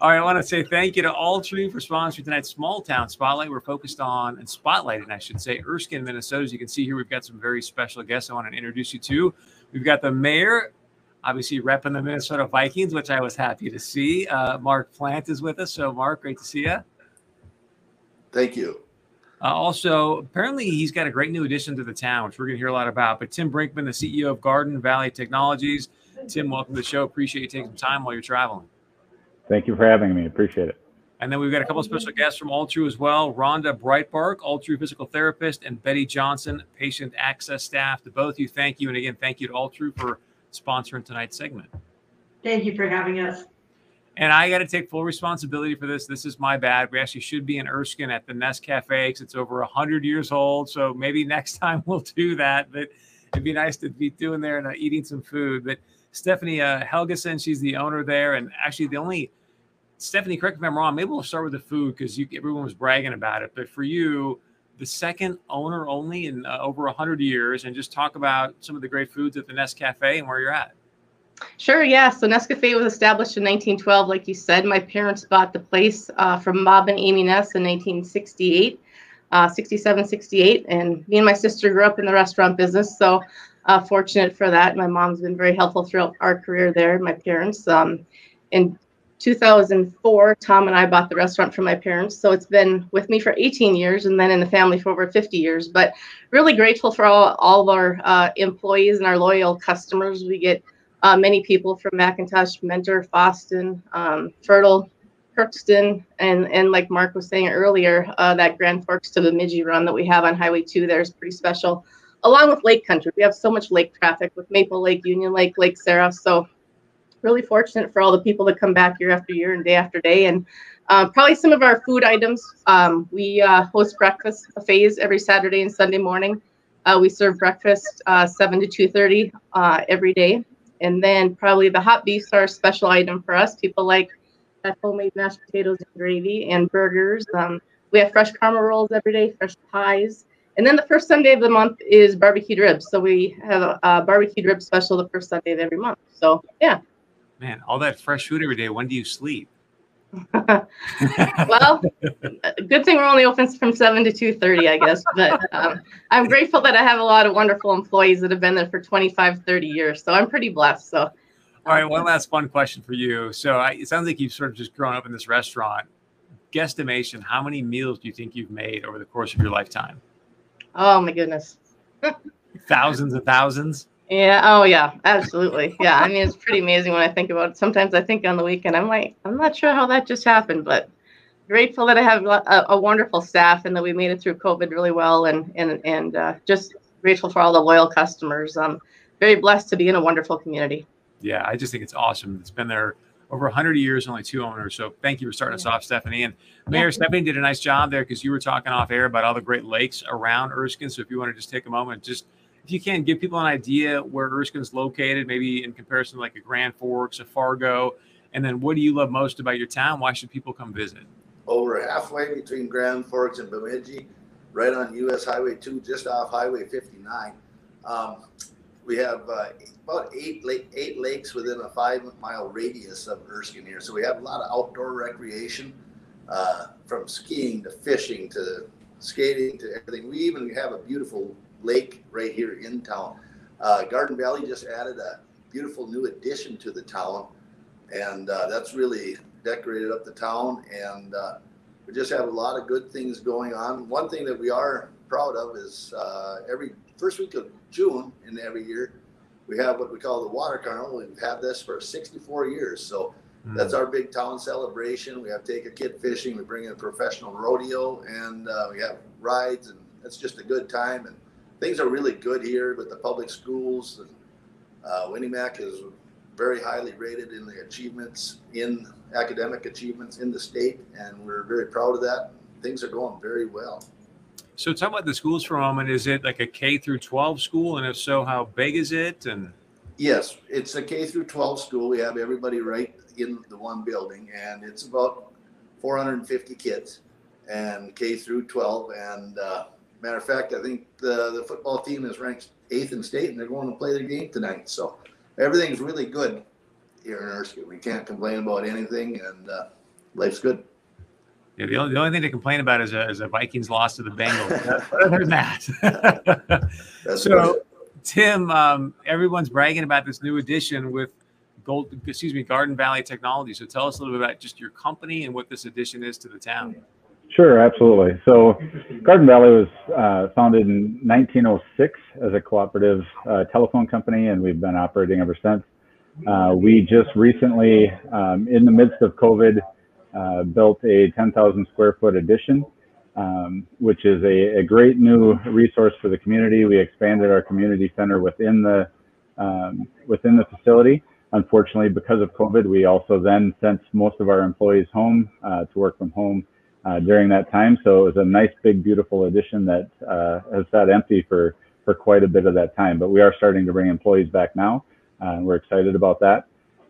All right, I want to say thank you to Altru for sponsoring tonight's Small Town Spotlight. We're focused on and spotlighting, I should say, Erskine, Minnesota. As you can see here, we've got some very special guests I want to introduce you to. We've got the mayor, obviously repping the Minnesota Vikings, which I was happy to see. Uh, Mark Plant is with us. So, Mark, great to see you. Thank you. Uh, also, apparently, he's got a great new addition to the town, which we're going to hear a lot about. But Tim Brinkman, the CEO of Garden Valley Technologies. Tim, welcome to the show. Appreciate you taking some time while you're traveling. Thank you for having me. Appreciate it. And then we've got a couple of special guests from Altru as well. Rhonda Breitbark, Altru physical therapist, and Betty Johnson, patient access staff. To both of you, thank you. And again, thank you to Altru for sponsoring tonight's segment. Thank you for having us. And I got to take full responsibility for this. This is my bad. We actually should be in Erskine at the Nest Cafe because it's over 100 years old. So maybe next time we'll do that. But it'd be nice to be doing there and uh, eating some food. But Stephanie uh, Helgeson, she's the owner there. And actually, the only Stephanie, correct me if I'm wrong. Maybe we'll start with the food because everyone was bragging about it. But for you, the second owner only in uh, over 100 years, and just talk about some of the great foods at the Nest Cafe and where you're at. Sure, yeah. So Nest Cafe was established in 1912, like you said. My parents bought the place uh, from Bob and Amy Ness in 1968, uh, 67, 68. And me and my sister grew up in the restaurant business. So uh, fortunate for that. My mom's been very helpful throughout our career there, my parents. Um, in 2004, Tom and I bought the restaurant from my parents. So it's been with me for 18 years and then in the family for over 50 years. But really grateful for all, all of our uh, employees and our loyal customers. We get uh, many people from McIntosh, Mentor, Fosston, um, Fertile, Crookston, and, and like Mark was saying earlier, uh, that Grand Forks to Bemidji run that we have on Highway 2 there is pretty special. Along with Lake Country, we have so much lake traffic with Maple Lake, Union Lake, Lake Sarah. So really fortunate for all the people that come back year after year and day after day. And uh, probably some of our food items. Um, we uh, host breakfast buffets every Saturday and Sunday morning. Uh, we serve breakfast uh, 7 to 2.30 uh, every day. And then probably the hot beefs are a special item for us. People like that homemade mashed potatoes and gravy and burgers. Um, we have fresh caramel rolls every day, fresh pies. And then the first Sunday of the month is barbecued ribs. So we have a, a barbecued rib special the first Sunday of every month. So yeah, Man, all that fresh food every day. When do you sleep? well, good thing we're only open from seven to two thirty, I guess. But um, I'm grateful that I have a lot of wonderful employees that have been there for 25, 30 years. So I'm pretty blessed. So. All right, one last fun question for you. So I, it sounds like you've sort of just grown up in this restaurant. Guesstimation: How many meals do you think you've made over the course of your lifetime? Oh my goodness. thousands and thousands. Yeah. Oh, yeah. Absolutely. Yeah. I mean, it's pretty amazing when I think about it. Sometimes I think on the weekend, I'm like, I'm not sure how that just happened, but grateful that I have a, a wonderful staff and that we made it through COVID really well, and and and uh, just grateful for all the loyal customers. I'm very blessed to be in a wonderful community. Yeah, I just think it's awesome. It's been there over 100 years, only two owners. So thank you for starting yeah. us off, Stephanie. And Mayor yeah. Stephanie did a nice job there because you were talking off air about all the great lakes around Erskine. So if you want to just take a moment, just if you can give people an idea where Erskine's located, maybe in comparison to like a Grand Forks, a Fargo, and then what do you love most about your town? Why should people come visit? Over halfway between Grand Forks and Bemidji, right on US Highway 2, just off Highway 59. Um, we have uh, about eight eight lakes within a five mile radius of Erskine here. So we have a lot of outdoor recreation, uh, from skiing to fishing to skating to everything. We even have a beautiful lake right here in town. Uh, Garden Valley just added a beautiful new addition to the town, and uh, that's really decorated up the town. And uh, we just have a lot of good things going on. One thing that we are proud of is uh, every first week of June in every year, we have what we call the Water Carnival. We've had this for 64 years, so. Mm. That's our big town celebration. We have take a kid fishing. We bring in a professional rodeo, and uh, we have rides, and it's just a good time. And things are really good here with the public schools. And, uh, Mac is very highly rated in the achievements in academic achievements in the state, and we're very proud of that. Things are going very well. So, talk about the schools for a moment. Is it like a K through 12 school, and if so, how big is it? And yes, it's a K through 12 school. We have everybody right in the one building, and it's about 450 kids, and K through 12, and uh, Matter of fact, I think the, the football team is ranked eighth in state, and they're going to play their game tonight. So everything's really good here in Erskine. We can't complain about anything, and uh, life's good. Yeah, the only, the only thing to complain about is a, is a Vikings loss to the Bengals. Other than that. So, Tim, um, everyone's bragging about this new addition with Gold, excuse me, Garden Valley Technology. So tell us a little bit about just your company and what this addition is to the town. Sure, absolutely. So, Garden Valley was uh, founded in 1906 as a cooperative uh, telephone company, and we've been operating ever since. Uh, we just recently, um, in the midst of COVID, uh, built a 10,000 square foot addition, um, which is a, a, great new resource for the community. We expanded our community center within the um, within the facility. Unfortunately, because of COVID, we also then sent most of our employees home uh, to work from home uh, during that time. So it was a nice, big, beautiful addition that uh, has sat empty for, for quite a bit of that time. But we are starting to bring employees back now. Uh, we're excited about that.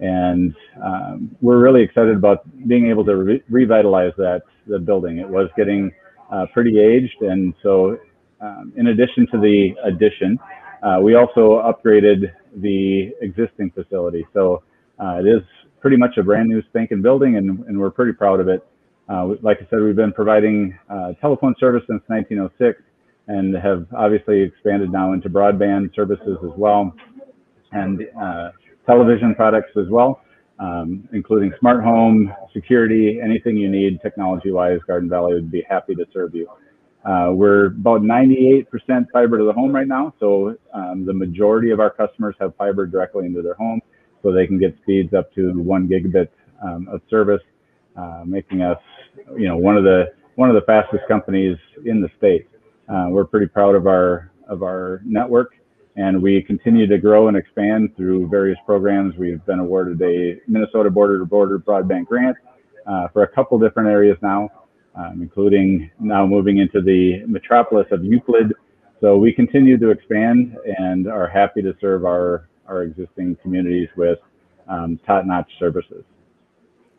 And um, we're really excited about being able to re revitalize that the building. It was getting uh, pretty aged. And so um, in addition to the addition, uh, we also upgraded the existing facility. So uh, it is pretty much a brand new spanking building and, and we're pretty proud of it. Uh, like I said, we've been providing uh, telephone service since 1906 and have obviously expanded now into broadband services as well and uh, television products as well, um, including smart home, security, anything you need technology-wise, Garden Valley would be happy to serve you. Uh, we're about 98% fiber to the home right now, so um, the majority of our customers have fiber directly into their home, so they can get speeds up to one gigabit um, of service, uh, making us, you know, one of the one of the fastest companies in the state. Uh, we're pretty proud of our of our network, and we continue to grow and expand through various programs. We've been awarded a Minnesota border to border broadband grant uh, for a couple different areas now um, including now moving into the metropolis of Euclid. So we continue to expand and are happy to serve our, our existing communities with um, top-notch services.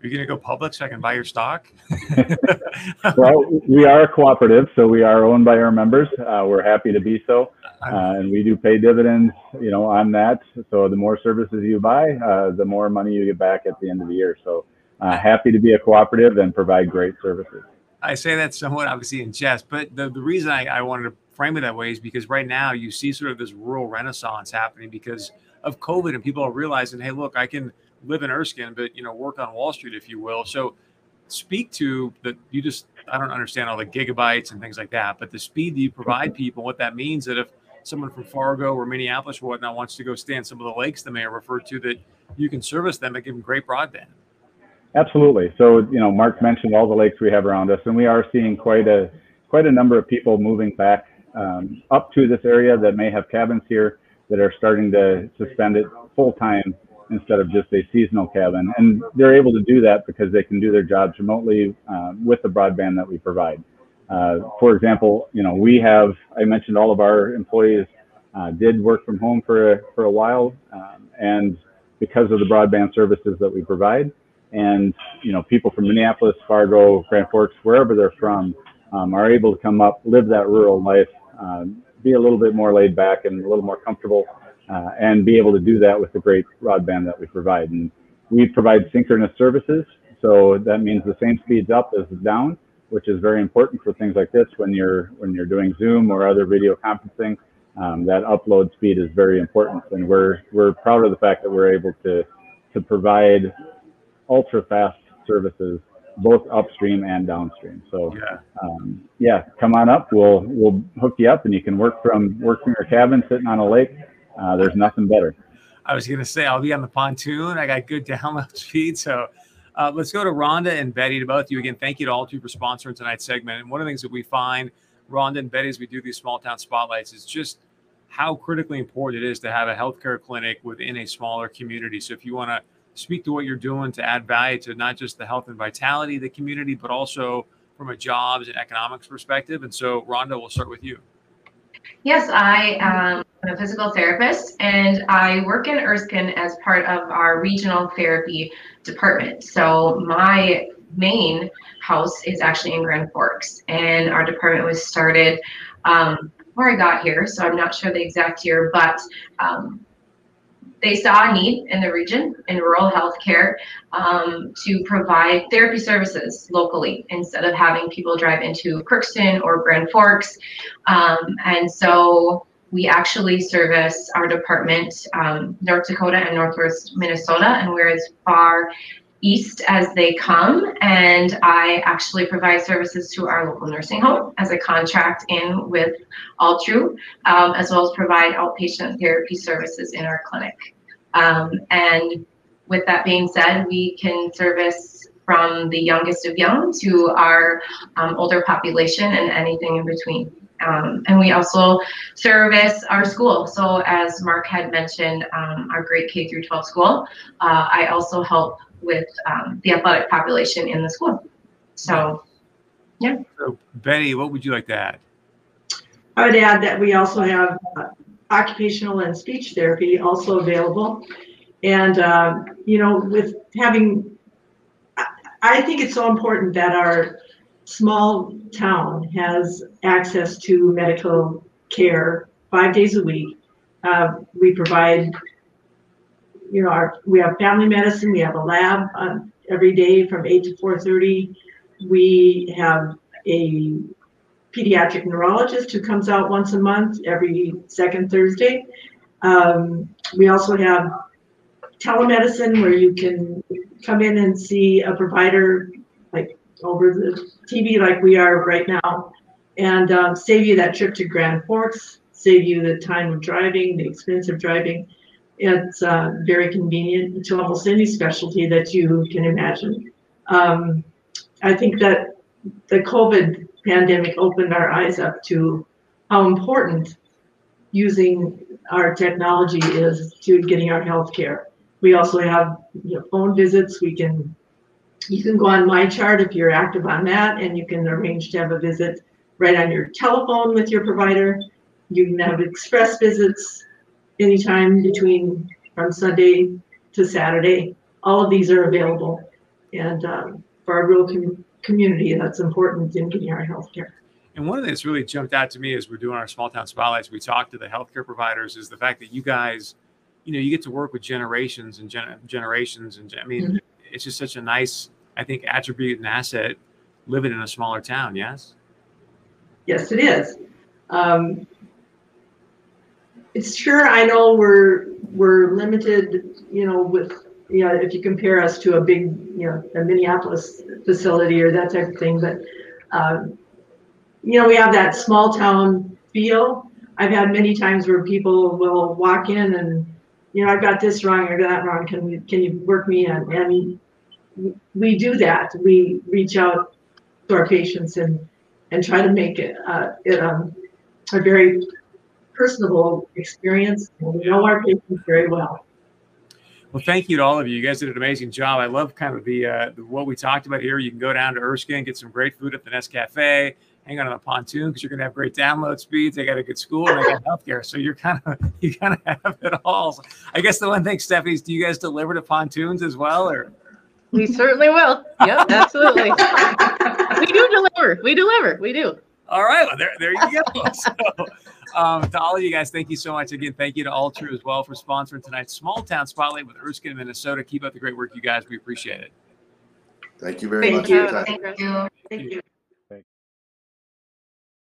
Are you going to go public so I can buy your stock? well, we are a cooperative, so we are owned by our members. Uh, we're happy to be so, uh, and we do pay dividends, you know, on that. So the more services you buy, uh, the more money you get back at the end of the year. So uh, happy to be a cooperative and provide great services. I say that somewhat obviously in jest, but the, the reason I, I wanted to frame it that way is because right now you see sort of this rural renaissance happening because of COVID and people are realizing, hey, look, I can live in Erskine, but you know, work on Wall Street, if you will. So speak to that you just I don't understand all the gigabytes and things like that, but the speed that you provide people, what that means that if someone from Fargo or Minneapolis or whatnot wants to go stay some of the lakes the mayor referred to, that you can service them and give them great broadband. Absolutely. So, you know, Mark mentioned all the lakes we have around us, and we are seeing quite a quite a number of people moving back um, up to this area that may have cabins here that are starting to, to spend it full time instead of just a seasonal cabin. And they're able to do that because they can do their jobs remotely uh, with the broadband that we provide. Uh, for example, you know, we have, I mentioned all of our employees uh, did work from home for a, for a while. Um, and because of the broadband services that we provide, and you know people from Minneapolis, Fargo, Grand Forks, wherever they're from, um, are able to come up, live that rural life, uh, be a little bit more laid back and a little more comfortable, uh, and be able to do that with the great broadband that we provide. And we provide synchronous services, so that means the same speeds up as down, which is very important for things like this when you're when you're doing Zoom or other video conferencing. Um, that upload speed is very important, and we're we're proud of the fact that we're able to to provide ultra fast services both upstream and downstream. So yeah. Um, yeah, come on up. We'll we'll hook you up, and you can work from work from your cabin sitting on a lake. Uh, there's nothing better. I was gonna say I'll be on the pontoon. I got good download speed. So uh, let's go to Rhonda and Betty. To both of you again, thank you to Altru for sponsoring tonight's segment. And one of the things that we find, Rhonda and Betty, as we do these small town spotlights, is just how critically important it is to have a healthcare clinic within a smaller community. So if you want to speak to what you're doing to add value to not just the health and vitality of the community, but also from a jobs and economics perspective. And so, Rhonda, we'll start with you. Yes, I am a physical therapist and I work in Erskine as part of our regional therapy department. So, my main house is actually in Grand Forks, and our department was started um, before I got here, so I'm not sure the exact year, but um, they saw a need in the region in rural healthcare um, to provide therapy services locally instead of having people drive into Crookston or Grand Forks. Um, and so we actually service our department um, North Dakota and Northwest Minnesota, and we're as far east as they come. And I actually provide services to our local nursing home as a contract in with Altru, um, as well as provide outpatient therapy services in our clinic. Um, and with that being said, we can service from the youngest of young to our um, older population and anything in between. Um, and we also service our school. So as Mark had mentioned, um, our grade K through 12 school, uh, I also help with um, the athletic population in the school. So yeah. So Betty, what would you like to add? I would add that we also have uh, occupational and speech therapy also available. And, uh, you know, with having, I- I think it's so important that our small town has access to medical care five days a week. Uh, We provide, you know, our, we have family medicine, we have a lab um, every day from eight to four thirty. We have a pediatric neurologist who comes out once a month, every second Thursday. Um, we also have telemedicine where you can come in and see a provider like over the TV like we are right now and um, save you that trip to Grand Forks, save you the time of driving, the expense of driving. It's uh, very convenient to almost any specialty that you can imagine. Um, I think that the COVID pandemic opened our eyes up to how important using our technology is to getting our health care. We also have you know, phone visits. We can you can go on MyChart if you're active on that and you can arrange to have a visit right on your telephone with your provider. You can have express visits anytime between from Sunday to Saturday. All of these are available. And um, for our rural com- community, that's important in getting our health care. And one of the things really jumped out to me as we're doing our small town spotlights, we talk to the healthcare providers, is the fact that you guys, you know, you get to work with generations and gen- generations. And I mean, Mhm. it's just such a nice, I think, attribute and asset living in a smaller town. Yes. Yes, it is. Um, sure, I know we're, we're limited, you know, with, you know, if you compare us to a big, you know, a Minneapolis facility or that type of thing, but, um, you know, we have that small town feel. I've had many times where people will walk in and, you know, I've got this wrong or that wrong. Can we, can you work me in? And we do that. We reach out to our patients and, and try to make it, uh, it, um, a very personable experience. And we know our patients very well. Well, thank you to all of you. You guys did an amazing job. I love kind of the, uh, the what we talked about here. You can go down to Erskine, get some great food at the Nest Cafe, hang out on the pontoon because you're going to have great download speeds. They got a good school and they got healthcare, so you're kind of you kind of have it all. So I guess the one thing, Stephanie, is do you guys deliver to pontoons as well, or? We certainly will. Yep, absolutely. we do deliver. We deliver. We do. All right, well, there, there you go. So, um, to all of you guys, thank you so much. Again, thank you to Altru as well for sponsoring tonight's Small Town Spotlight with Erskine, Minnesota. Keep up the great work, you guys. We appreciate it. Thank you very Thank much you. for your time. thank you. Thank you.